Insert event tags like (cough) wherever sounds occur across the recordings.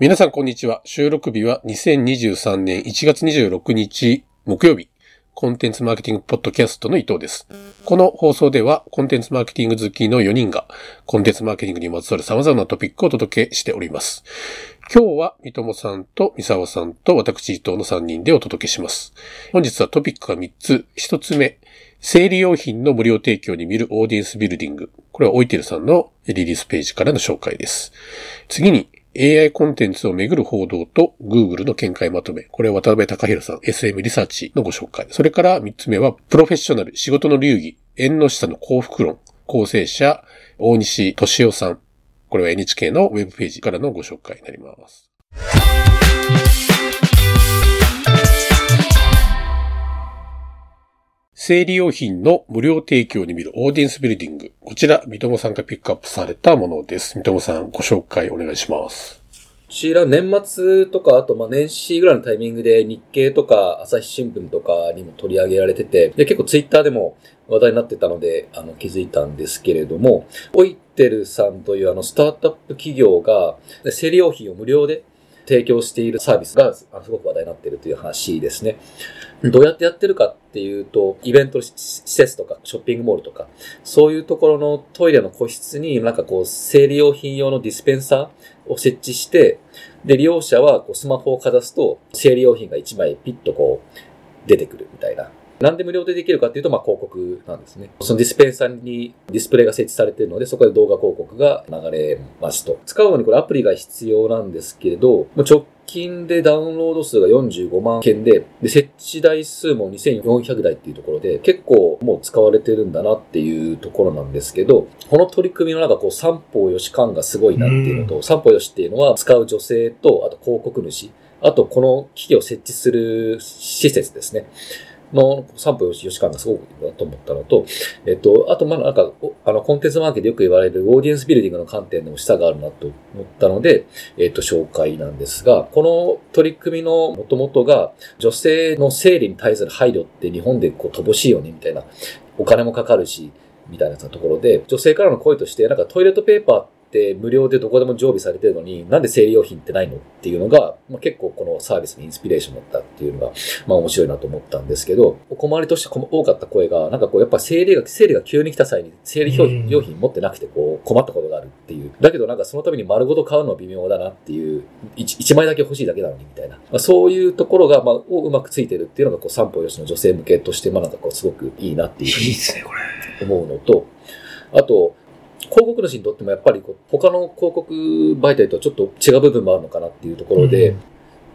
皆さんこんにちは。収録日は2023年1月26日木曜日。コンテンツマーケティングポッドキャストの伊藤です。この放送ではコンテンツマーケティング好きの4人がコンテンツマーケティングにまつわる様々なトピックをお届けしております。今日は三友さんと三沢さんと私伊藤の3人でお届けします。本日はトピックが3つ。1つ目、生理用品の無料提供に見るオーディエンスビルディング。これはオイテルさんのリリースページからの紹介です。次に、AI コンテンツをめぐる報道と Google の見解まとめ。これは渡辺隆弘さん、SM リサーチのご紹介。それから3つ目は、プロフェッショナル、仕事の流儀、縁の下の幸福論、構成者、大西俊夫さん。これは NHK のウェブページからのご紹介になります。生理用品の無料提供に見るオーディエンスビルディング。こちら、三友さんがピックアップされたものです。三友さん、ご紹介お願いします。こちら年末とか、あとまあ年始ぐらいのタイミングで日経とか朝日新聞とかにも取り上げられてて、で結構ツイッターでも話題になってたので、あの気づいたんですけれども、オイテルさんというあのスタートアップ企業が生理用品を無料で提供しているサービスがすごく話題になっているという話ですね。どうやってやってるかっていうと、イベント施設とかショッピングモールとか、そういうところのトイレの個室になんかこう生理用品用のディスペンサーを設置して、で、利用者はこうスマホをかざすと生理用品が1枚ピッとこう出てくるみたいな。なんで無料でできるかっていうと、まあ広告なんですね。そのディスペンサーにディスプレイが設置されているので、そこで動画広告が流れますと。使うのにこれアプリが必要なんですけれど、もう直近でダウンロード数が45万件で、で、設置台数も2400台っていうところで、結構もう使われてるんだなっていうところなんですけど、この取り組みのなんかこう三方よし感がすごいなっていうのと、三方よしっていうのは使う女性と、あと広告主、あとこの機器を設置する施設ですね。の三歩よし、よし感がすごくいいなと思ったのと、えっと、あと、まあ、なんか、あの、コンテンツマーケットでよく言われるオーディエンスビルディングの観点でも下があるなと思ったので、えっと、紹介なんですが、この取り組みの元々が、女性の生理に対する配慮って日本でこう乏しいよね、みたいな、お金もかかるし、みたいなところで、女性からの声として、なんかトイレットペーパーって無料でどこでも常備されてるのに、なんで生理用品ってないのっていうのが、まあ、結構このサービスのインスピレーションだったっていうのが、まあ面白いなと思ったんですけど、お困りとして多かった声が、なんかこうやっぱ生理が、生理が急に来た際に生理用品用品持ってなくてこう困ったことがあるっていう。だけどなんかそのために丸ごと買うのは微妙だなっていう、1, 枚だけ欲しいだけなのにみたいな。まあ、そういうところが、まあ、をうまくついてるっていうのがこう三歩よしの女性向けとして、まあなんかこうすごくいいなっていうふうにいいですね、これ。思うのと、あと、広告主にとってもやっぱりこう他の広告媒体とはちょっと違う部分もあるのかなっていうところで、うん。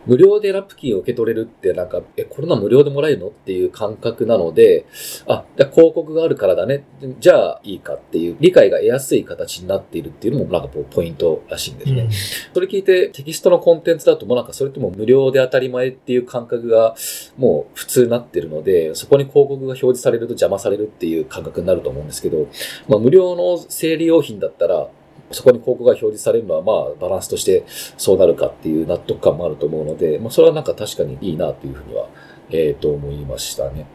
無料でラップ金を受け取れるってなんか、え、これな無料でもらえるのっていう感覚なので、あ、じゃあ広告があるからだね。じゃあいいかっていう理解が得やすい形になっているっていうのもなんかこうポイントらしいんですね。それ聞いてテキストのコンテンツだともうなんかそれってもう無料で当たり前っていう感覚がもう普通になってるので、そこに広告が表示されると邪魔されるっていう感覚になると思うんですけど、まあ無料の生理用品だったら、そこに広告が表示されるのはまあバランスとしてそうなるかっていう納得感もあると思うので、まあそれはなんか確かにいいなというふうには、えー、と思いましたね。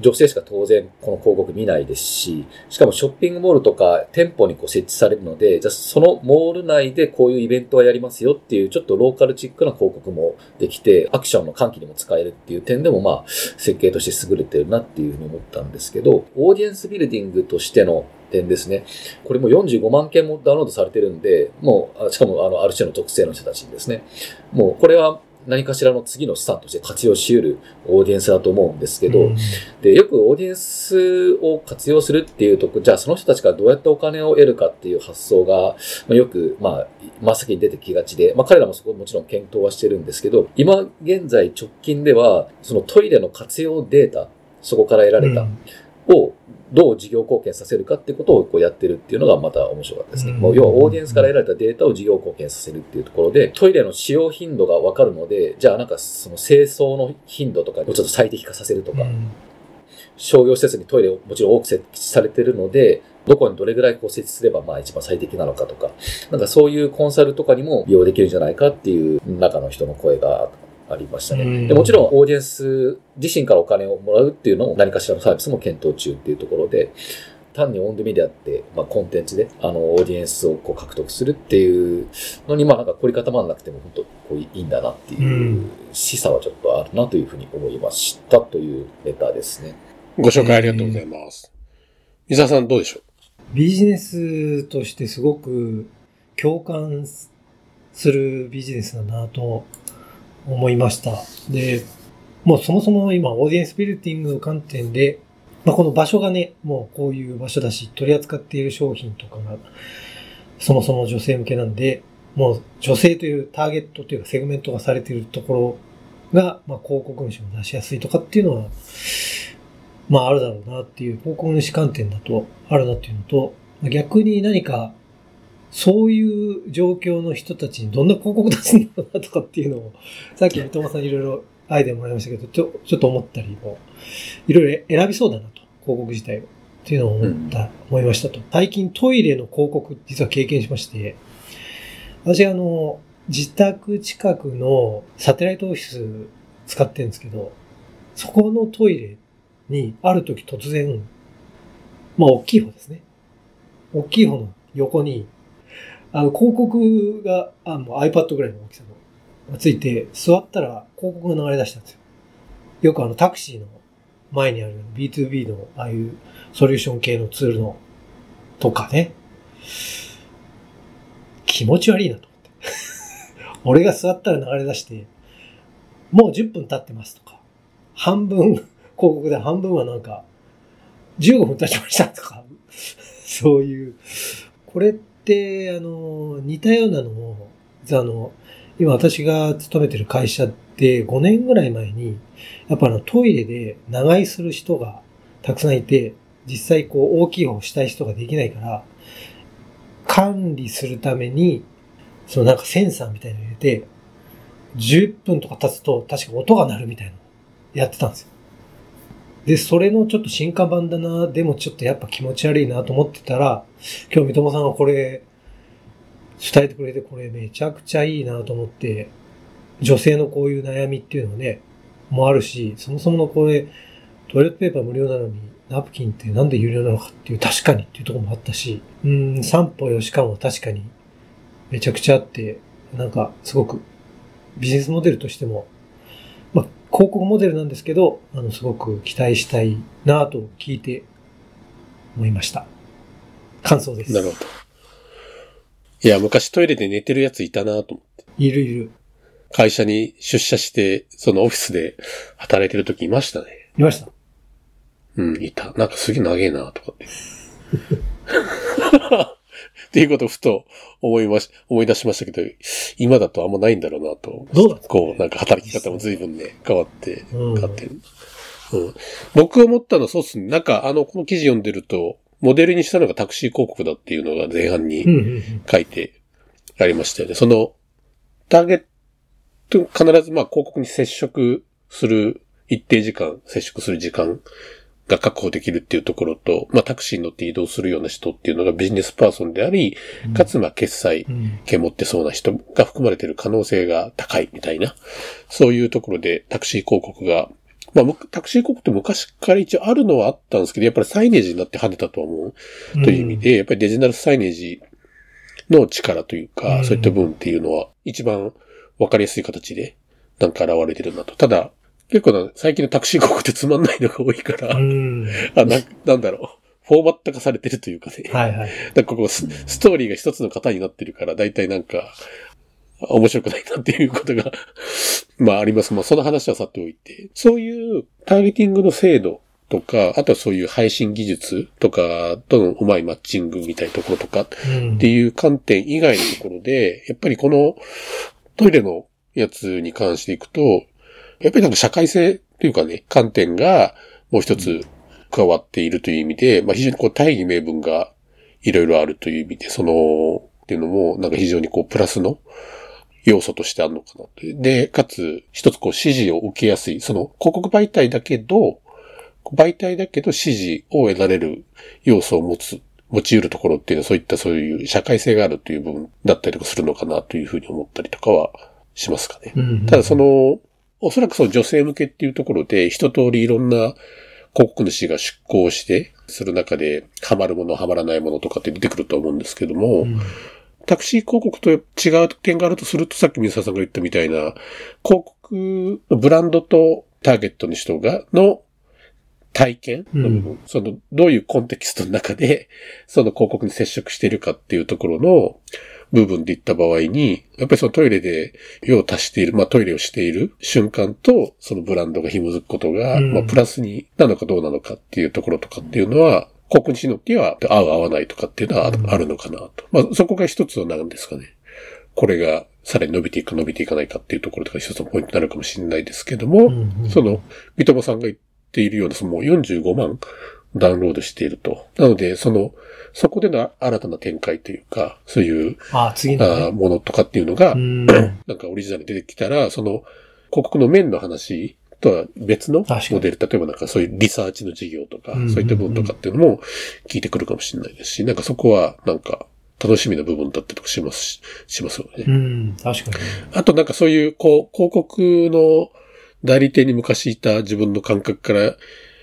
女性しか当然この広告見ないですし、しかもショッピングモールとか店舗にこう設置されるので、じゃあそのモール内でこういうイベントはやりますよっていうちょっとローカルチックな広告もできて、アクションの喚起にも使えるっていう点でもまあ設計として優れてるなっていうふうに思ったんですけど、オーディエンスビルディングとしての点ですね。これも45万件もダウンロードされてるんで、もう、あしかもあの、ある種の特性の人たちにですね。もう、これは何かしらの次の資産として活用し得るオーディエンスだと思うんですけど、うんで、よくオーディエンスを活用するっていうとこ、じゃあその人たちからどうやってお金を得るかっていう発想が、まあ、よく、まあ、真っ先に出てきがちで、まあ彼らもそこもちろん検討はしてるんですけど、今現在直近では、そのトイレの活用データ、そこから得られた、をどう事業貢献させるかってことをこうやってるっていうのがまた面白かったですね。うん。もう要はオーディエンスから得られたデータを事業貢献させるっていうところで、トイレの使用頻度がわかるので、じゃあなんかその清掃の頻度とかをちょっと最適化させるとか、うん。商業施設にトイレをもちろん多く設置されてるので、どこにどれぐらいこう設置すればまあ一番最適なのかとか、なんかそういうコンサルとかにも利用できるんじゃないかっていう中の人の声がありましたね。うんでもちろんオーディエンス自身からお金をもらうっていうのも何かしらのサービスも検討中っていうところで、単にオンデメディアって、まあ、コンテンツで、あの、オーディエンスをこう獲得するっていうのに、まあ、なんか凝り固まらなくても、本当こういいんだなっていううん示唆はちょっとあるなというふうに思いましたというレターですね。ご紹介ありがとうございます。伊沢さんどうでしょう？ビジネスとしてすごく共感するビジネスだなと思いました。で、もうそもそも今オーディエンスビルティングの観点で、まあ、この場所がね、もうこういう場所だし、取り扱っている商品とかが、そもそも女性向けなんで、もう女性というターゲットというかセグメントがされているところが、まあ、広告主も出しやすいとかっていうのは、まああるだろうなっていう、広告主観点だとあるなっていうのと、逆に何か、そういう状況の人たちにどんな広告出すんだろうなとかっていうのを、(laughs) さっき三笘さんいろいろアイデアもらいましたけど、ちょちょっと思ったりも、いろいろ選びそうだなと、広告自体を。っていうのを思った、思いましたと。最近トイレの広告実は経験しまして、私あの、自宅近くのサテライトオフィス使ってるんですけど、そこのトイレにある時突然、まあ大きい方ですね。大きい方の横に、あの広告が、あもう iPad ぐらいの大きさの、がついて、座ったら広告が流れ出したんですよ。よくあのタクシーの前にある B2B のああいうソリューション系のツールのとかね。気持ち悪いなと思って。(laughs) 俺が座ったら流れ出して、もう10分経ってますとか、半分、広告で半分はなんか、15分経ちましたとか、そういう。これって、であの、似たようなのを、あの、今私が勤めてる会社って5年ぐらい前に、やっぱあのトイレで長居する人がたくさんいて、実際こう大きい方をしたい人ができないから、管理するために、そのなんかセンサーみたいなの入れて、10分とか経つと確か音が鳴るみたいなのやってたんですよ。で、それのちょっと進化版だな、でもちょっとやっぱ気持ち悪いなと思ってたら、今日三笘さんがこれ、伝えてくれてこれめちゃくちゃいいなと思って、女性のこういう悩みっていうのね、もあるし、そもそものこれ、トイレットペーパー無料なのに、ナプキンってなんで有料なのかっていう確かにっていうとこもあったし、うん、散歩吉感は確かにめちゃくちゃあって、なんかすごくビジネスモデルとしても、広告モデルなんですけど、あの、すごく期待したいなと聞いて思いました。感想です。なるほど。いや、昔トイレで寝てるやついたなと思って。いるいる。会社に出社して、そのオフィスで働いてる時いましたね。いました。うん、いた。なんかすげえ長えなとかって。(laughs) っていうことをふと思いまし、思い出しましたけど、今だとあんまないんだろうなと。どうなんですか？こう、なんか働き方も随分ね、変わって、うん変わってる。うん。僕思ったのはそうっすね。なんかあの、この記事読んでると、モデルにしたのがタクシー広告だっていうのが前半に。書いてありましたよね。その、ターゲット、必ずまあ広告に接触する一定時間、接触する時間が確保できるっていうところと、まあタクシーに乗って移動するような人っていうのがビジネスパーソンであり、かつまあ決済うん。権持ってそうな人が含まれている可能性が高いみたいな、そういうところでタクシー広告が、まあむタクシー広告って昔から一応あるのはあったんですけど、やっぱりサイネージになって跳ねたと思う。という意味で、やっぱりデジタルサイネージの力というか、うんそういった部分っていうのは一番わかりやすい形でなんか現れてるなと。ただ、結構な最近のタクシー広告ってつまんないのが多いから、うん。あななんだろう。フォーマット化されてるというかね。はいはい。なんかこうス、ストーリーが一つの型になってるから、だいたいなんか、面白くないなっていうことが、(laughs) まああります。まあその話はさておいて、そういうターゲティングの精度とか、あとはそういう配信技術とかとのうまいマッチングみたいなところとかうんっていう観点以外のところで、やっぱりこのトイレのやつに関していくと、やっぱりなんか社会性というかね、観点がもう一つ加わっているという意味で、まあ非常にこう大義名分がいろいろあるという意味で、その、っていうのも、なんか非常にこうプラスの要素としてあるのかなと。で、かつ、一つこう指示を受けやすい、その広告媒体だけど、媒体だけど指示を得られる要素を持つ、持ち得るところっていうのはそういったそういう社会性があるという部分だったりとかするのかなというふうに思ったりとかはしますかね。うんただその、おそらくその女性向けっていうところで一通りいろんな広告主が出向して、する中で、ハマるもの、ハマらないものとかって出てくると思うんですけども、うん。タクシー広告と違う点があるとすると、さっき水沢さんが言ったみたいな、広告のブランドとターゲットの人が、の体験の部分、その、どういうコンテキストの中で、その広告に接触しているかっていうところの部分で言った場合に、やっぱりそのトイレで用を足している、まあトイレをしている瞬間と、そのブランドが紐づくことが、うん。まあプラスになのかどうなのかっていうところとかっていうのは、広告主によっては合う合わないとかっていうのはうん。あるのかなと。まあそこが一つのなんですかね。これがさらに伸びていくか伸びていかないかっていうところとか一つのポイントになるかもしれないですけども、うん。うん。その、三友さんが言っているような、そのもう45万ダウンロードしていると。なので、その、そこでの新たな展開というか、そういう、あ、次のね。ものとかっていうのが、うん。(clears throat) なんかオリジナルで出てきたら、その、広告の面の話とは別のモデル、例えばなんかそういうリサーチの事業とか、うんそういった部分とかっていうのも聞いてくるかもしれないですし、なんかそこはなんか楽しみな部分だったりとかしますし、しますよね。うん、確かに。あとなんかそういう、こう、広告の代理店に昔いた自分の感覚から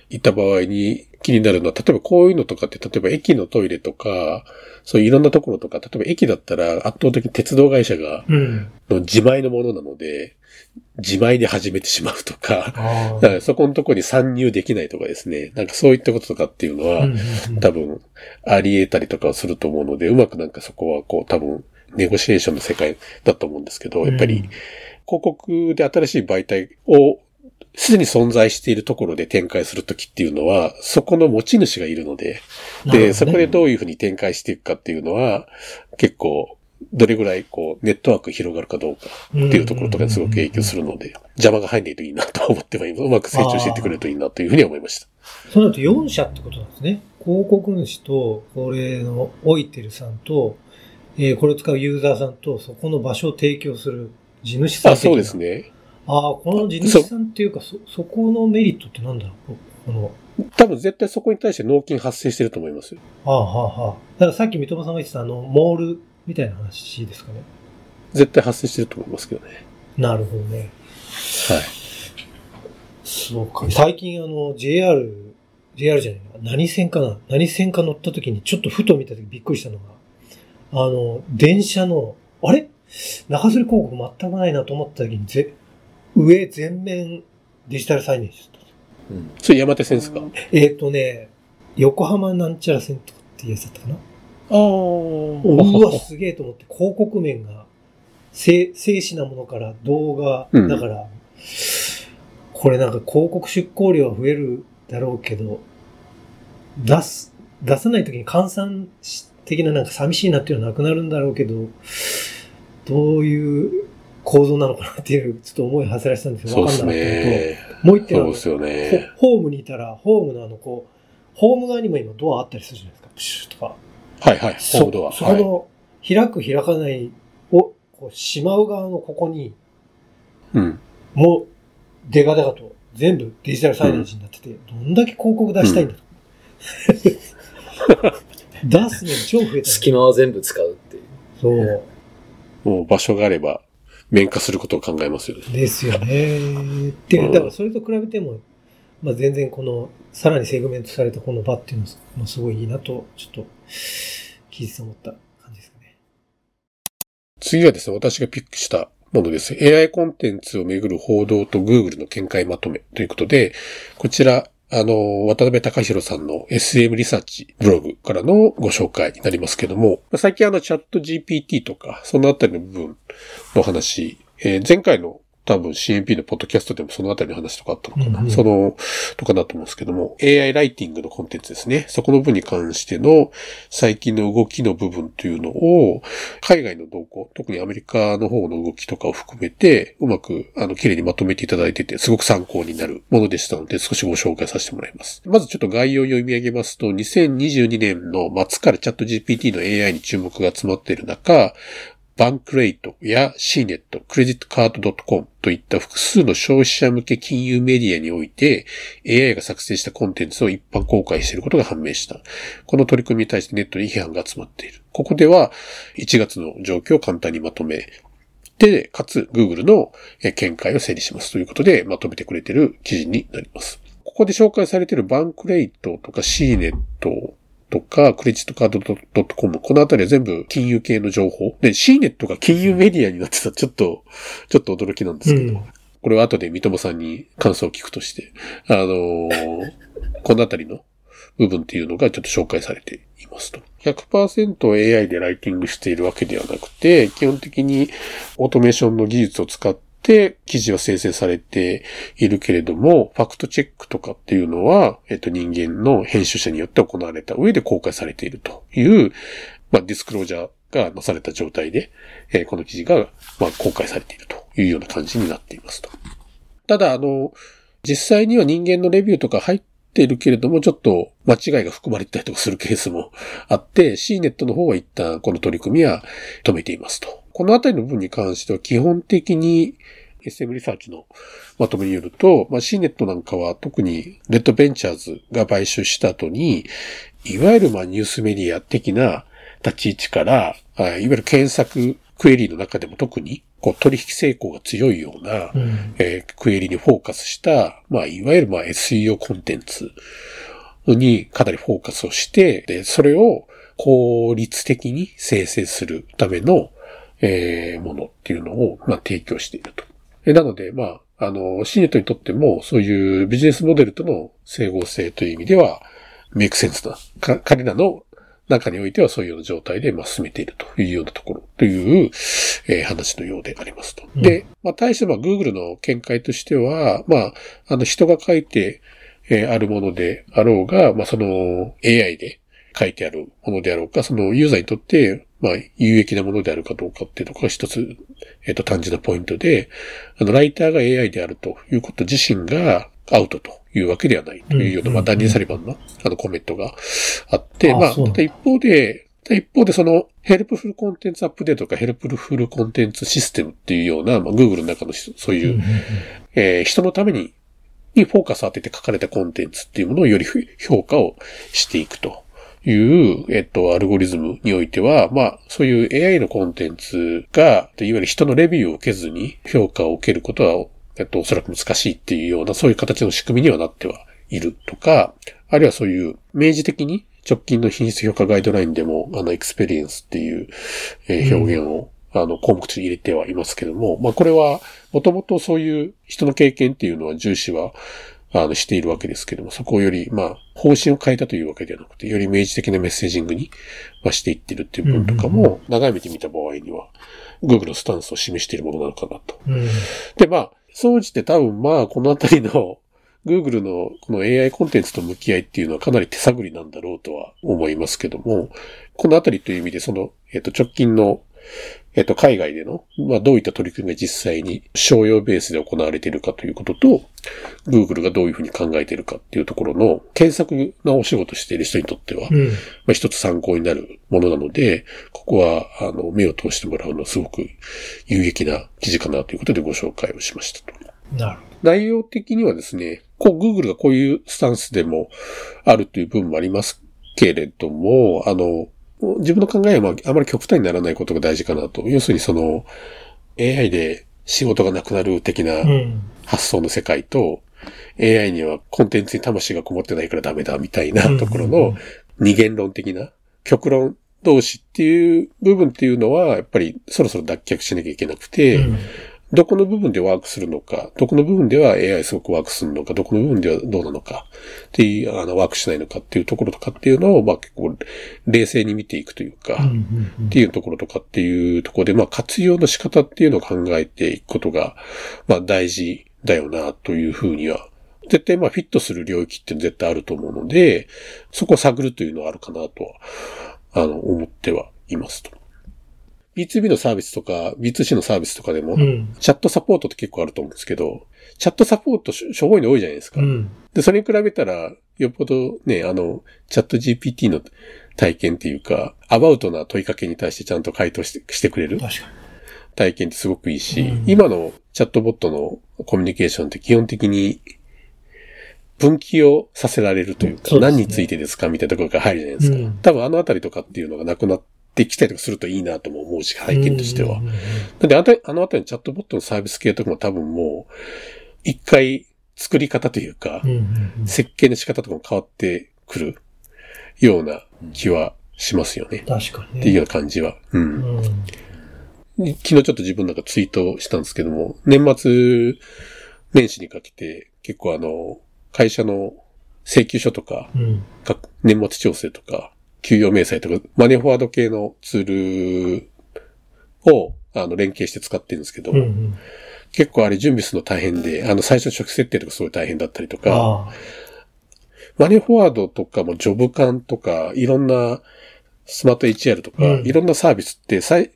いた場合に気になるのは、例えばこういうのとかって、例えば駅のトイレとか、そういういろんなところとか、例えば駅だったら圧倒的に鉄道会社が、うん。の自前のものなので、自前で始めてしまうとか、からそこのところに参入できないとかですね、なんかそういったこととかっていうのは、多分、あり得たりとかはすると思うので、うまくなんかそこはこう、多分、ネゴシエーションの世界だと思うんですけど、やっぱり、うん。広告で新しい媒体を、すでに存在しているところで展開するときっていうのは、そこの持ち主がいるので、で、ねそこでどういうふうに展開していくかっていうのは、結構、どれぐらいこう、ネットワーク広がるかどうかっていうところとかにすごく影響するので、邪魔が入んないといいなと思ってはいます。うまく成長していってくれるといいなというふうに思いました。そうなると4社ってことなんですね。広告主と、これのオイテルさんと、えーこれを使うユーザーさんと、そこの場所を提供する地主さんあ、そうですね。ね。ああ、この地主さんっていうか、そ、そこのメリットってなんだろう？この、多分絶対そこに対して納金発生してると思いますよ。はあはあはあ。だからさっき三笘さんが言ってたあの、モールみたいな話ですかね。絶対発生してると思いますけどね。なるほどね。はい。そうか。最近あの、JR、JR じゃないな。何線かな？何線か乗った時にちょっとふと見た時びっくりしたのが、あの、電車の、あれ？中吊り広告全くないなと思った時に、ぜ、上全面デジタルサイネージだった。うん。それ山手線ですか？えっ、とね、横浜なんちゃら線とかっていうやつだったかなああ。うわ、すげえと思って、広告面が、静静止なものから動画、うんだから、これなんか広告出稿量は増えるだろうけど、出す、出さないときに換算的ななんか寂しいなっていうのはなくなるんだろうけど、どういう構造なのかなっていう、ちょっと思いはせらしたんですけど、そうですわかんなかったのと、ね。もう一点はそうですよね。ホホームにいたら、ホームのあの、こう、ホーム側にも今ドアあったりするじゃないですか、プシューとか。はいはい。ホーそムドア。はい。そこの、開く開かないを、こう、しまう側のここに、うん。もう、デカデカと、全部デジタルサイネージになってて、どんだけ広告出したいんだと。(laughs) 出すのに超増えた、隙間は全部使うっていう。そう。もう場所があれば、面化することを考えますよね。ですよね。っていうう、んだからそれと比べても、まあ全然この、さらにセグメントされたこの場っていうのもすごいいいなと、ちょっと、聞い思った感じですかね。次はですね、私がピックしたものです。AI コンテンツをめぐる報道と Google の見解まとめということで、こちら、あの、渡辺隆弘さんの SM リサーチブログからのご紹介になりますけども、最近あのチャット GPT とか、そのあたりの部分の話、えー前回の多分 CMP のポッドキャストでもそのあたりの話とかあったのかな。うんうんその、とかだと思うんですけども、AI ライティングのコンテンツですね。そこの部分に関しての最近の動きの部分というのを、海外の動向、特にアメリカの方の動きとかを含めて、うまく、あの、綺麗にまとめていただいてて、すごく参考になるものでしたので、少しご紹介させてもらいます。まずちょっと概要を読み上げますと、2022年の末からチャット GPT の AI に注目が集まっている中、バンクレイトや CNET、クレジットカード .com といった複数の消費者向け金融メディアにおいて AI が作成したコンテンツを一般公開していることが判明した。この取り組みに対してネットに批判が集まっている。ここでは1月の状況を簡単にまとめて、かつ Google の見解を整理しますということでまとめてくれている記事になります。ここで紹介されているバンクレイトとか C ネットとか、クレジットカード .com、このあたりは全部金融系の情報。で、C ネットが金融メディアになってたらちょっと、ちょっと驚きなんですけど、うんこれは後で三友さんに感想を聞くとして、あのー (laughs) このあたりの部分っていうのがちょっと紹介されていますと。100% AI でライティングしているわけではなくて、基本的にオートメーションの技術を使って記事は生成されているけれども、ファクトチェックとかっていうのは、えっと人間の編集者によって行われた上で公開されているという、まあディスクロージャーがなされた状態で、えーこの記事が、まあ、公開されているというような感じになっていますと。ただ、あの、実際には人間のレビューとか入っているけれども、ちょっと間違いが含まれてたりとかするケースもあって、CNET の方は一旦この取り組みは止めていますと。このあたりの部分に関しては基本的に SM リサーチのまとめによると、まあ、CNET なんかは特にレッドベンチャーズが買収した後に、いわゆるまあニュースメディア的な立ち位置から、あいわゆる検索クエリの中でも特にこう取引成功が強いような、うん。えークエリにフォーカスした、まあ、いわゆるまあ SEO コンテンツにかなりフォーカスをして、で、それを効率的に生成するための、えーものっていうのを、まあ、提供していると。えなので、まあ、あの、シネットにとっても、そういうビジネスモデルとの整合性という意味では、メイクセンスな。か彼らの中においてはそういうような状態で、まあ、進めているというようなところ、という、えー話のようでありますと。うんで、まあ、対して、まあ、Google の見解としては、まあ、あの、人が書いて、えーあるものであろうが、まあ、その AI で書いてあるものであろうか、そのユーザーにとって、まあ、有益なものであるかどうかっていうところが一つ、えっ、と、単純なポイントで、あの、ライターが AI であるということ自身がアウトというわけではないというような、うんまあ、ダニエル・サリバンのあのコメントがあって、あまあ、ただ一方で、一方でその、 Helpful Content Update とか Helpful Content System っていうような、まあ、Google の中のそういう、うんえー人のために、にフォーカスを当てて書かれたコンテンツっていうものをより評価をしていくという、えっと、アルゴリズムにおいては、まあ、そういう AI のコンテンツが、いわゆる人のレビューを受けずに評価を受けることは、えっと、おそらく難しいっていうような、そういう形の仕組みにはなってはいるとか、あるいはそういう明示的に直近の品質評価ガイドラインでも、あの、 Experience っていう、えー表現を、あの、項目として入れてはいますけども、まあ、これは、もともとそういう人の経験っていうのは重視は、あの、しているわけですけども、そこをより、まあ、方針を変えたというわけではなくて、より明示的な messaging に、まあ、していってるっていう部分とかも、長い目で見た場合には、Google のスタンスを示しているものなのかなと。うん。で、まあ、総じて多分まあ、このあたりの、Google のこの AI コンテンツと向き合いっていうのはかなり手探りなんだろうとは思いますけども、このあたりという意味でその、えっ、と、直近の、えっ、と、海外での、まあ、どういった取り組みが実際に商用ベースで行われているかということと、Google がどういうふうに考えているかっていうところの、検索のお仕事している人にとっては、うん。まあ、一つ参考になるものなので、ここは、あの、目を通してもらうのはすごく有益な記事かなということでご紹介をしましたと。なるほ内容的にはですね、こう、Google がこういうスタンスでもあるという部分もありますけれども、あの、自分の考えは、まあ、あまり極端にならないことが大事かなと。要するにその、AI で仕事がなくなる的な。発想の世界と、AI にはコンテンツに魂がこもってないからダメだみたいなところの二元論的な極論同士っていう部分っていうのは、やっぱりそろそろ脱却しなきゃいけなくて、うんどこの部分でワークするのか、どこの部分では AI すごくワークするのか、どこの部分ではどうなのか、っていう、あの、ワークしないのかっていうところとかっていうのを、まあ結構、冷静に見ていくというか、っていうところとかっていうところで、まあ活用の仕方っていうのを考えていくことが、まあ大事だよな、というふうには、絶対まあフィットする領域って絶対あると思うので、そこを探るというのはあるかなとは、あの、思ってはいますと。B2B のサービスとか、B2C のサービスとかでも、うん。チャットサポートって結構あると思うんですけど、チャットサポートししょぼいの多いじゃないですか。うん。で、それに比べたら、よっぽどね、あの、チャット GPT の体験っていうか、アバウトな問いかけに対してちゃんと回答してしてくれる体験ってすごくいいし、うん今のチャットボットのコミュニケーションって基本的に分岐をさせられるというか、そうね何についてですかみたいなところが入るじゃないですか。うん多分あのあたりとかっていうのがなくなってきたりとかするといいなとも思うし、に。背景としては。なんで、あたあのあたりのチャットボットのサービス系とかも多分もう、一回作り方というか設計の仕方とかも変わってくるような気はしますよね。確かにっていうよね。うな感じは。うん。うん。昨日ちょっと自分なんかツイートしたんですけども、年末年始にかけて結構あの、会社の請求書とか、うん。か年末調整とか、給与明細とか、マネーフォワード系のツールを、あの、連携して使ってるんですけど、うんうん。結構あれ準備するの大変で、あの、最初の初期設定とかすごい大変だったりとか。マネーフォワードとかもジョブ感とか、いろんなスマート HR とか、うんいろんなサービスって、さい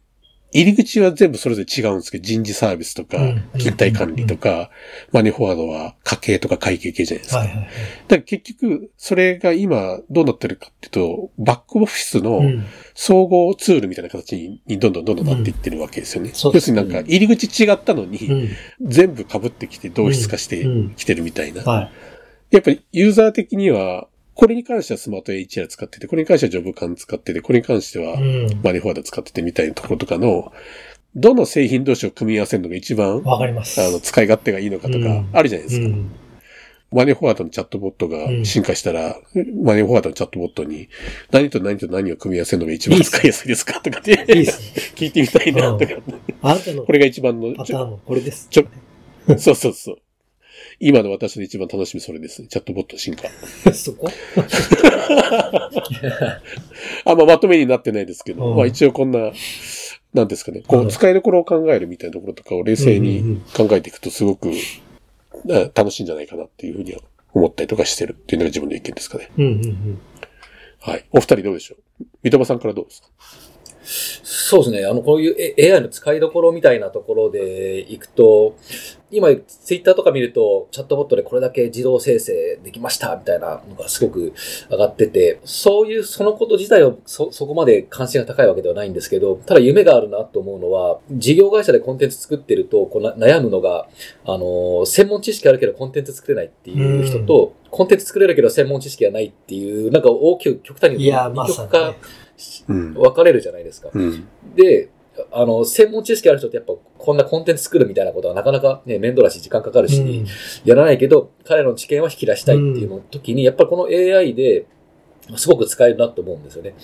入り口は全部それぞれ違うんですけど、人事サービスとかうん、勤怠管理とか、マネーフォワードは家計とか会計系じゃないですか。はいはいはい。だから結局、それが今どうなってるかっていうと、バックオフィスのうん。総合ツールみたいな形ににどんどんどんどんなっていってるわけですよね。そうです要するになんか入り口違ったのに、うん。全部被ってきて同質化してうんきてるみたいな。はい。やっぱりユーザー的には、これに関してはスマート HR 使ってて、これに関してはジョブ感使ってて、これに関してはうん。マネーフォワード使っててみたいなところとかの、どの製品同士を組み合わせるのが一番、わかります。あの、使い勝手がいいのかとかうん、あるじゃないですか。うん。マネーフォワードのチャットボットが進化したら、マネーフォワードのチャットボットに、何と何と何を組み合わせるのが一番使いやすいですかとかって。(laughs) 聞いてみたいなとか。あなたのこれが一番の、パターンもこれです。ちょそうそうそう。今の私の一番楽しみそれです。チャットボット進化。(laughs) そこ？(laughs) あんままとめになってないですけど、うんまあ一応こんな、なんですかね、こう使いどころを考えるみたいなところとかを冷静に考えていくとすごく、あ楽しいんじゃないかなっていうふうには思ったりとかしてるっていうのが自分の意見ですかね。うんうんうん。はい。お二人どうでしょう？三笘さんからどうですか？そうですね。あの、こういう AI の使いどころみたいなところでいくと、今、ツイッターとか見ると、チャットボットでこれだけ自動生成できましたみたいなのがすごく上がってて、そういう、そのこと自体をそ、そこまで関心が高いわけではないんですけど、ただ夢があるなと思うのは、事業会社でコンテンツ作ってると、こう悩むのが、あの、専門知識あるけどコンテンツ作れないっていう人と、コンテンツ作れるけど専門知識がないっていう、なんか大きく極端に二極化。分かれるじゃないですか。うん。で、あの、専門知識ある人ってやっぱこんなコンテンツ作るみたいなことはなかなかね、面倒だし時間かかるし、うんやらないけど、彼らの知見は引き出したいっていうの時に、やっぱりこの AI ですごく使えるなと思うんですよね。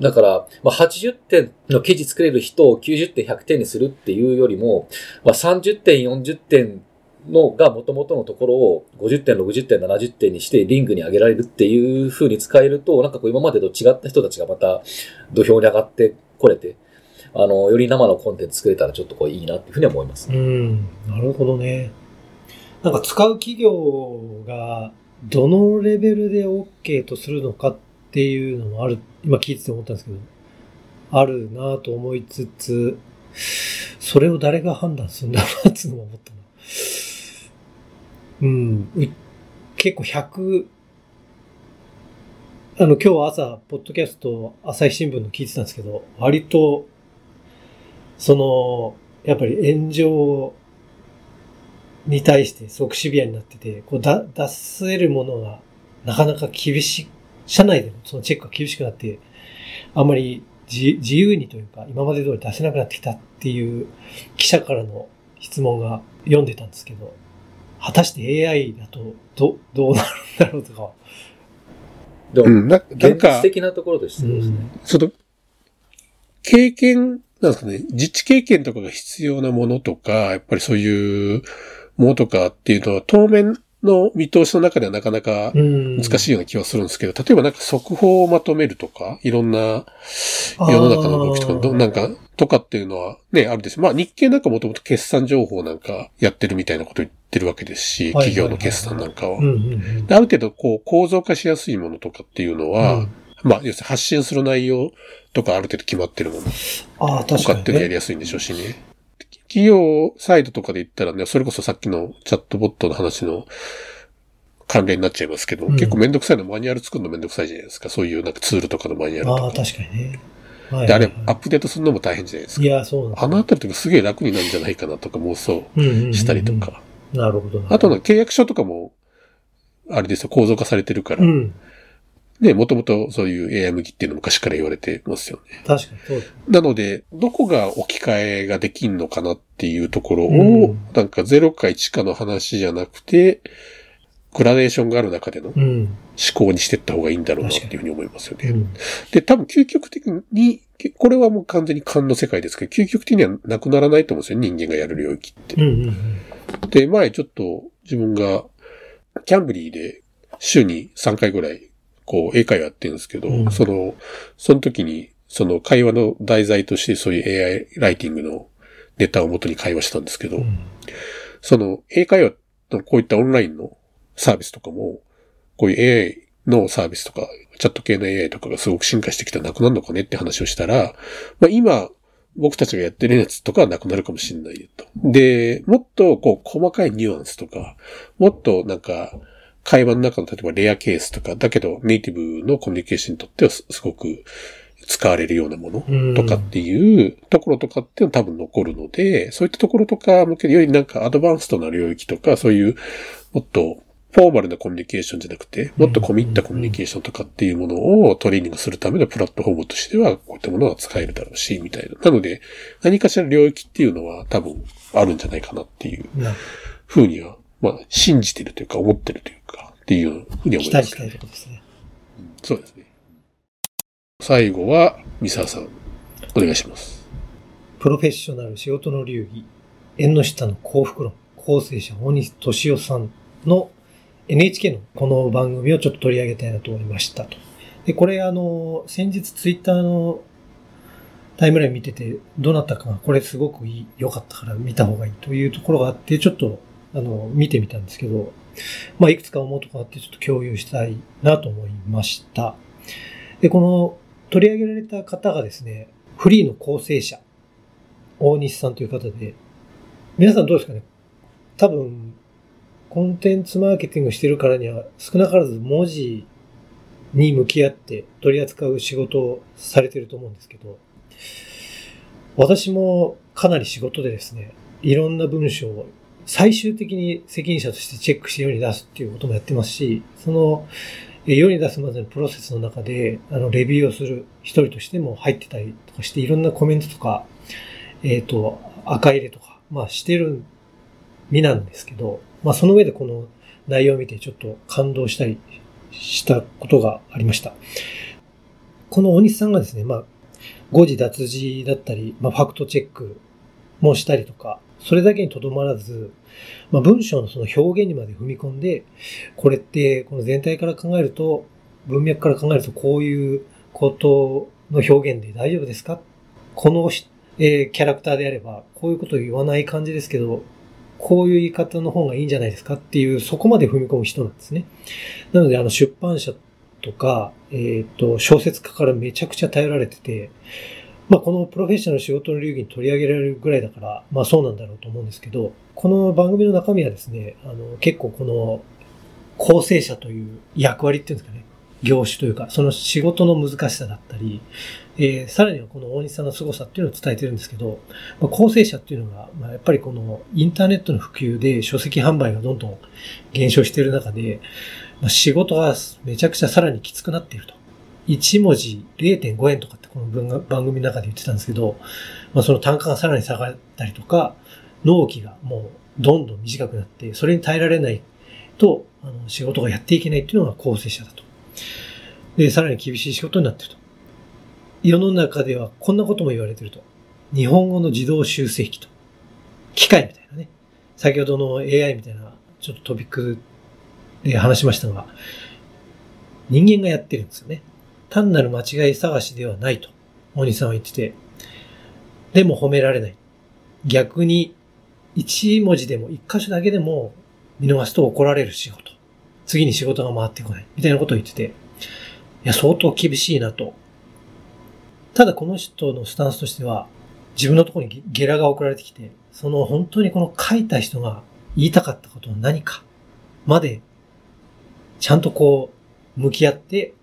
だから、まあ、80点の記事作れる人を90点、100点にするっていうよりも、まあ、30点、40点のが元々のところを50点、60点、70点にしてリングに上げられるっていう風に使えると、なんかこう今までと違った人たちがまた土俵に上がってこれて、あの、より生のコンテンツ作れたらちょっとこういいなっていうふうには思います。うん。なるほどね。なんか使う企業がどのレベルで OK とするのかっていうのもある、今聞いてて思ったんですけど、あるなぁと思いつつ、それを誰が判断するんだろうなっていうのも思ったな。うん。結構100、あの、今日朝、ポッドキャスト、朝日新聞の聞いてたんですけど、割と、その、やっぱり炎上に対してすごくシビアになってて、こうだ出せるものがなかなか厳しい、社内でのそのチェックが厳しくなって、あんまり自自由にというか、今まで通り出せなくなってきたっていう記者からの質問が読んでたんですけど、果たして AI だとどどうなるんだろうとかは、でも、うん。ななん現実か、的なところとしてですね。その、経験、なんですかね、実地経験とかが必要なものとか、やっぱりそういうものとかっていうのは、当面の見通しの中ではなかなか難難しいような気はするんですけど、例えばなんか速報をまとめるとか、いろんな世の中の動きとか、どなんか、とかっていうのはね、あるでしょ。まあ日経なんかもともと決算情報なんかやってるみたいなこと言ってるわけですし、企業の決算なんかは。ある程度こう構造化しやすいものとかっていうのは、うんまあ要するに発信する内容とかある程度決まってるものああ、と確かに、かっていうのやりね。やすいんでしょうしね。企業サイドとかで言ったらね、それこそさっきのチャットボットの話の関連になっちゃいますけど、うん結構めんどくさいのマニュアル作るのめんどくさいじゃないですか。そういうなんかツールとかのマニュアルとか。ああ、確かにね。はいで、あれはい、アップデートするのも大変じゃないですか。いや、そうあのあたりとかすげえ楽になるんじゃないかなとか妄想したりとか。なるほどな。あとの契約書とかも、あれですよ、構造化されてるから、うん。ね、もともとそういう AI 向きっていうのも昔から言われてますよね。確かにそうです。なので、どこが置き換えができんのかなっていうところを、うんなんか0か1かの話じゃなくて、グラデーションがある中での思うん。考にしていった方がいいんだろうなっていうふうに思いますよね。うん。で、多分究極的に、これはもう完全に勘の世界ですけど、究極的にはなくならないと思うんですよ、人間がやる領域って。うん。うん。で、前ちょっと自分がキャンブリーで週に3回ぐらいこう英会話やってるんですけど、うんその、その時にその会話の題材としてそういう AI ライティングのネタを元に会話したんですけど、うん。その英会話のこういったオンラインのサービスとかも、こういう AI のサービスとか、チャット系の AI とかがすごく進化してきたらなくなるのかねって話をしたら、まあ今、僕たちがやってるやつとかはなくなるかもしれないよと。で、もっとこう細かいニュアンスとか、もっとなんか、会話の中の例えばレアケースとか、だけどネイティブのコミュニケーションにとってはすすごく使われるようなものうん。とかっていうところとかっていうのは多分残るので、そういったところとか向けてよりなんかアドバンストな領域とか、そういうもっとフォーマルなコミュニケーションじゃなくて、もっと込み入ったコミュニケーションとかっていうものをトレーニングするためのプラットフォームとしては、こういったものが使えるだろうし、みたいな。なので、何かしら領域っていうのは多分あるんじゃないかなっていうなふうには、まあ、信じてるというか、思ってるというか、っていうふうに思います期待したいところですね。そうですね。最後は、三沢さん、お願いします。プロフェッショナル仕事の流儀、縁の下の幸福論、構成者大西俊夫さんの NHK のこの番組をちょっと取り上げたいなと思いましたと。で、これあの、先日ツイッターのタイムライン見てて、どうなったかなこれすごくいい、良かったから見た方がいいというところがあって、ちょっと、あの、見てみたんですけど、まあ、いくつか思うとこあって、ちょっと共有したいなと思いました。で、この取り上げられた方がですね、フリーの構成者、大西さんという方で、皆さんどうですかね？多分、コンテンツマーケティングしてるからには、少なからず文字に向き合って取り扱う仕事をされてると思うんですけど、私もかなり仕事でですね、いろんな文章を最終的に責任者としてチェックして世に出すっていうこともやってますし、その、世に出すまでのプロセスの中で、あの、レビューをする一人としても入ってたりとかして、いろんなコメントとか、えっ、と、赤入れとか、まあしてる身なんですけど、まあその上でこの内容を見てちょっと感動したりしたことがありました。この大西さんがですね、まあ、誤字脱字だったり、まあファクトチェックもしたりとか、それだけにとどまらず、まあ文章のその表現にまで踏み込んで、これってこの全体から考えると、文脈から考えるとこういうことの表現で大丈夫ですか？このえーキャラクターであれば、こういうことを言わない感じですけど、こういう言い方の方がいいんじゃないですか？っていう、そこまで踏み込む人なんですね。なので、あの、出版社とか、えっ、と、小説家からめちゃくちゃ頼られてて、まあ、このプロフェッショナル仕事の流儀に取り上げられるぐらいだから、まあ、そうなんだろうと思うんですけど、この番組の中身はですね、あの、結構この、構成者という役割っていうんですかね、業種というか、その仕事の難しさだったり、えーさらにはこの大西さんの凄さっていうのを伝えてるんですけど、まあ、構成者っていうのが、まあ、やっぱりこのインターネットの普及で書籍販売がどんどん減少している中で、まあ、仕事がめちゃくちゃさらにきつくなっていると。1文字0.5円とか番組の中で言ってたんですけど、まあ、その単価がさらに下がったりとか、納期がもうどんどん短くなって、それに耐えられないと、あの仕事がやっていけないっていうのが構成者だと。で、さらに厳しい仕事になってると。世の中ではこんなことも言われてると。日本語の自動修正機と。機械みたいなね。先ほどの AI みたいな、ちょっとトピックで話しましたが、人間がやってるんですよね。単なる間違い探しではないと、大西さんは言ってて。でも褒められない。逆に、一文字でも一箇所だけでも見逃すと怒られる仕事。次に仕事が回ってこない。みたいなことを言ってて。いや、相当厳しいなと。ただこの人のスタンスとしては、自分のところにゲラが送られてきて、その本当にこの書いた人が言いたかったことは何かまで、ちゃんとこう、向き合って、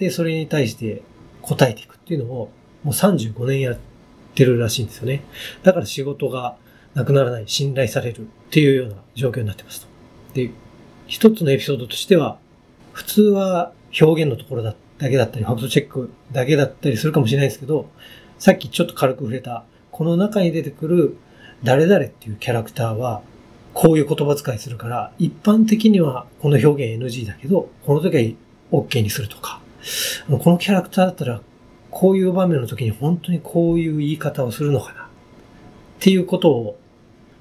で、それに対して答えていくっていうのを、もう35年やってるらしいんですよね。だから仕事がなくならない、信頼されるっていうような状況になってますと。で、一つのエピソードとしては、普通は表現のところだだけだったり、ファクトチェックだけだったりするかもしれないですけど、さっきちょっと軽く触れた、この中に出てくる誰々っていうキャラクターは、こういう言葉遣いするから、一般的にはこの表現 NG だけど、この時は OK にするとか、このキャラクターだったら、こういう場面の時に本当にこういう言い方をするのかなっていうことを、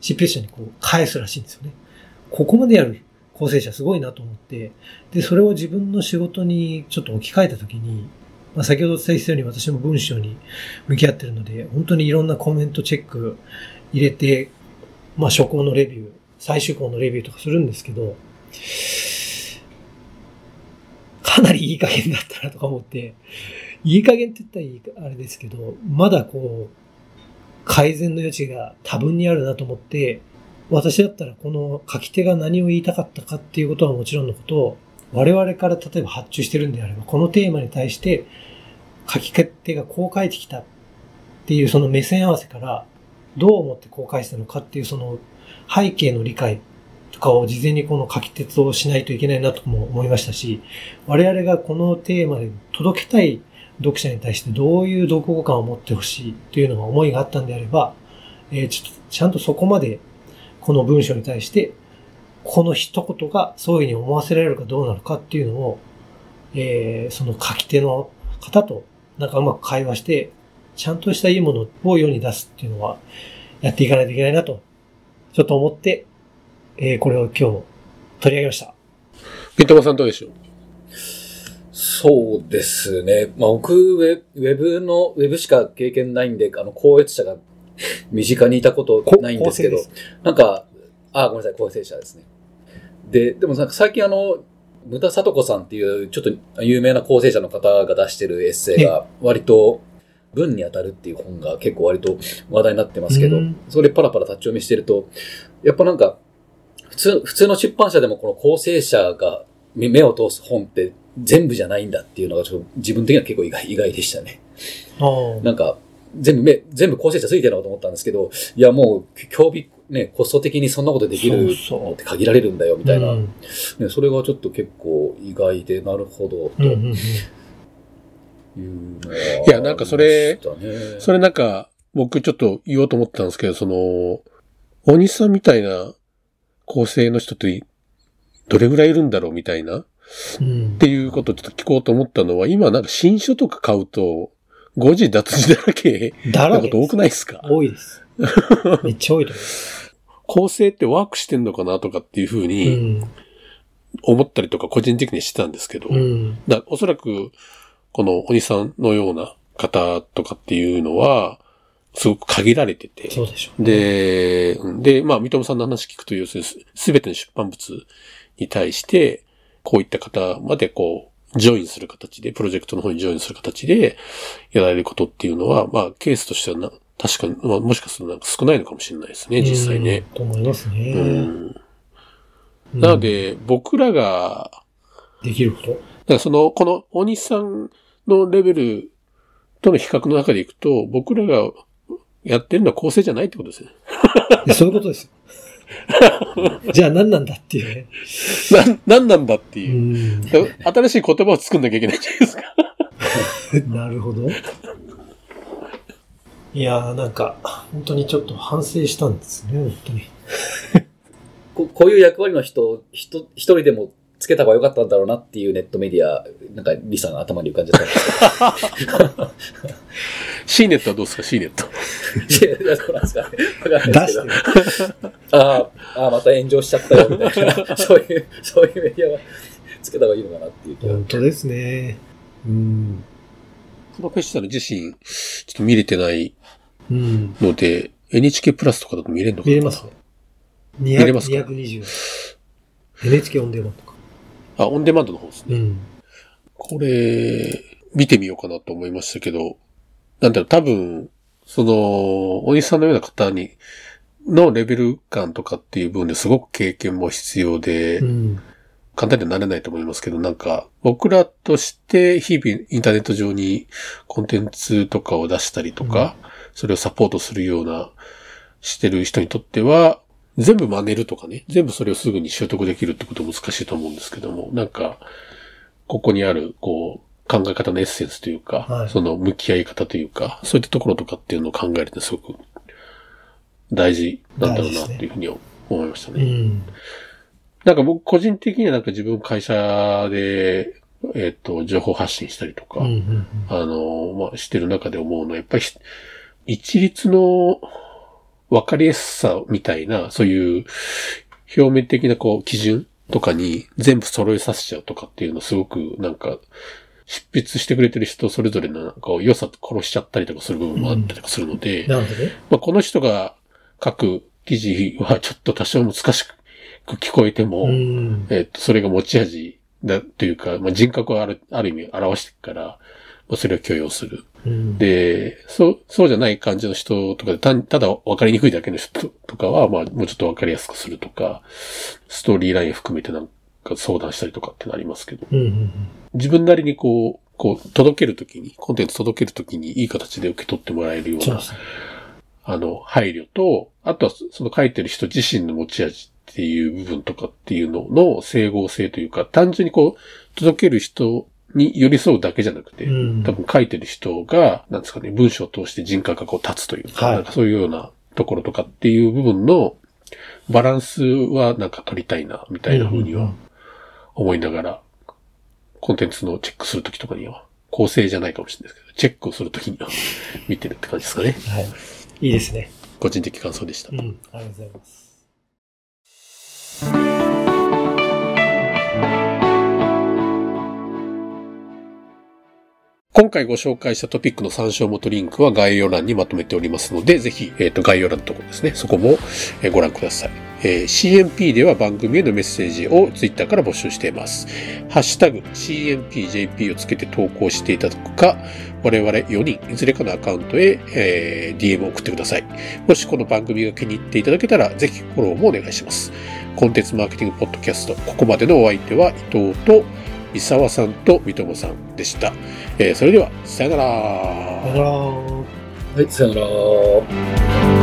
執筆者にこう返すらしいんですよね。ここまでやる構成者すごいなと思って、で、それを自分の仕事にちょっと置き換えた時に、まあ、先ほどお伝えしたように私も文章に向き合ってるので、本当にいろんなコメントチェック入れて、まあ、初稿のレビュー、最終稿のレビューとかするんですけど、かなりいい加減だったなとか思って、いい加減って言ったらいいあれですけど、まだこう、改善の余地が多分にあるなと思って、私だったらこの書き手が何を言いたかったかっていうことはもちろんのことを、我々から例えば発注してるんであれば、このテーマに対して書き手がこう書いてきたっていうその目線合わせから、どう思ってこう返したのかっていうその背景の理解とかを事前にこの書き鉄をしないといけないなとも思いましたし、我々がこのテーマで届けたい読者に対してどういう読後感を持ってほしいというのが思いがあったんであれば、えーちちゃんとそこまでこの文章に対して、この一言がそういうふうに思わせられるかどうなのかっていうのを、えーその書き手の方となんかうまく会話して、ちゃんとしたいいものを世に出すっていうのは、やっていかないといけないなと、ちょっと思って、えーこれを今日取り上げました。ピントマさんどうでしょう？そうですね。まあ、僕、ウェウェブの、ウェブしか経験ないんで、あの、高越者が (laughs) 身近にいたことないんですけどなんか、あ、ごめんなさい、構成者ですね。で、でもなんか最近あの、ムタサトコさんっていうちょっと有名な構成者の方が出してるエッセイが割と文に当たるっていう本が結構割と話題になってますけどうん、それパラパラ立ち読みしてると、やっぱなんか、普通、普通の出版社でもこの構成者が目目を通す本って全部じゃないんだっていうのがちょっと自分的には結構意外意外でしたね。ああ。なんか、全部目、全部構成者ついてるのかと思ったんですけど、いやもう、興味、ね、コスト的にそんなことできるそうそう。のって限られるんだよ、みたいな。うん。ね、それがちょっと結構意外で、なるほど、と。うんうんうん。いいやなんかそれそれなんか、僕ちょっと言おうと思ってたんですけど、その、大西さんみたいな構成の人って、どれぐらいいるんだろうみたいな、っうんていうことをちょっと聞こうと思ったのは、今なんか新書とか買うと、誤字脱字だらけなこと多くないですか？多いです。(laughs) めっちゃ多いと思います。構成ってワークしてんのかなとかっていうふううにん。思ったりとか個人的にしてたんですけど、うん。だおそらく、このお兄さんのような方とかっていうのは、すごく限られてて、そうでしょう。で、うんで、まあ、三友さんの話聞くと、要するにす、すべての出版物に対して、こういった方までこう、ジョインする形で、プロジェクトの方にジョインする形で、やられることっていうのは、まあ、ケースとしてはな、確かに、まあ、もしかするとなんか少ないのかもしれないですね、実際ね。うん。と思いますね。うん。うんなの、で、僕らが、できること？だからその、この大西さんのレベルとの比較の中でいくと、僕らがやってるのは構成じゃないってことですね。いやそういうことですよ。(laughs) じゃあ何なんだっていうね。な、なんなんだってういう。ん。だから新しい言葉を作んなきゃいけないじゃないですか。(laughs) なるほど。いやーなんか、本当にちょっと反省したんですね、本当に。ここういう役割の人、人、一人でもつけた方が良かったんだろうなっていうネットメディア、なんかリさんが頭に浮かんじゃったんです C ネットはどうですか ?C ネット。(laughs) いや、どうなんですか？ね。わかん出ないですけど。ああ、ああ、また炎上しちゃったよ、みたいな。(laughs) そういう、そういうメディアはつけた方がいいのかなっていう気が。本当ですね。うん。プロフェッショナル自身、ちょっと見れてないうん。ので、NHK プラスとかだと見れるのかな？見れますね。見れますか220。NHK オンデマン。あ、オンデマンドの方ですね。うん。これ、見てみようかなと思いましたけど、なんだろう、多分、その、お兄さんのような方に、のレベル感とかっていう部分ですごく経験も必要で、うん。簡単にはなれないと思いますけど、なんか、僕らとして日々インターネット上にコンテンツとかを出したりとか、それをサポートするような、してる人にとっては、全部真似るとかね、全部それをすぐに習得できるってことは難しいと思うんですけども、なんか、ここにある、こう、考え方のエッセンスというか、はいその向き合い方というか、そういったところとかっていうのを考えるってすごく大事なんだろうなっていうふうに思いましたね。うん。なんか僕個人的にはなんか自分会社で、えっ、と、情報発信したりとか、うんうんあの、まあ、してる中で思うのは、やっぱりひ、一律の分かりやすさみたいな、そういう表面的なこう、基準とかに全部揃えさせちゃうとかっていうのすごくなんか、執筆してくれてる人それぞれのなんか良さ殺しちゃったりとかする部分もあったりとかするので、なるほどね。まあ、この人が書く記事はちょっと多少難しく聞こえても、うん。えっと、それが持ち味だというか、まあ、人格をある、ある意味表してるから、まあ、それを許容する。うん、で、そう、そうじゃない感じの人とかで、たただ分かりにくいだけの人とかは、まあ、もうちょっと分かりやすくするとか、ストーリーライン含めてなんか相談したりとかってなりますけど、うんうんうん。自分なりにこう、こう、届けるときに、コンテンツ届けるときにいい形で受け取ってもらえるような。あの、配慮と、あとはその書いてる人自身の持ち味っていう部分とかっていうのの整合性というか、単純にこう、届ける人に寄り添うだけじゃなくて、うん多分書いてる人が、なんですかね、文章を通して人格がこう立つというか、はいなんかそういうようなところとかっていう部分のバランスはなんか取りたいな、みたいな風には思いながら、コンテンツのチェックするときとかには、構成じゃないかもしれないですけど、チェックをするときには (laughs) 見てるって感じですかね。はい。いいですね。個人的感想でしたう。ん。ありがとうございます。今回ご紹介したトピックの参照元リンクは概要欄にまとめておりますので、ぜひ、えっ、と、概要欄のところですね。そこも、えご覧ください。えー CMP では番組へのメッセージをツイッターから募集しています。ハッシュタグ CMPJP をつけて投稿していただくか、我々4人、いずれかのアカウントへ、えー DM を送ってください。もしこの番組が気に入っていただけたら、ぜひフォローもお願いします。コンテンツマーケティングポッドキャスト、ここまでのお相手は伊藤と三沢さんと三友さんでした。えーそれでは、さよならさよなら。はい、さよなら。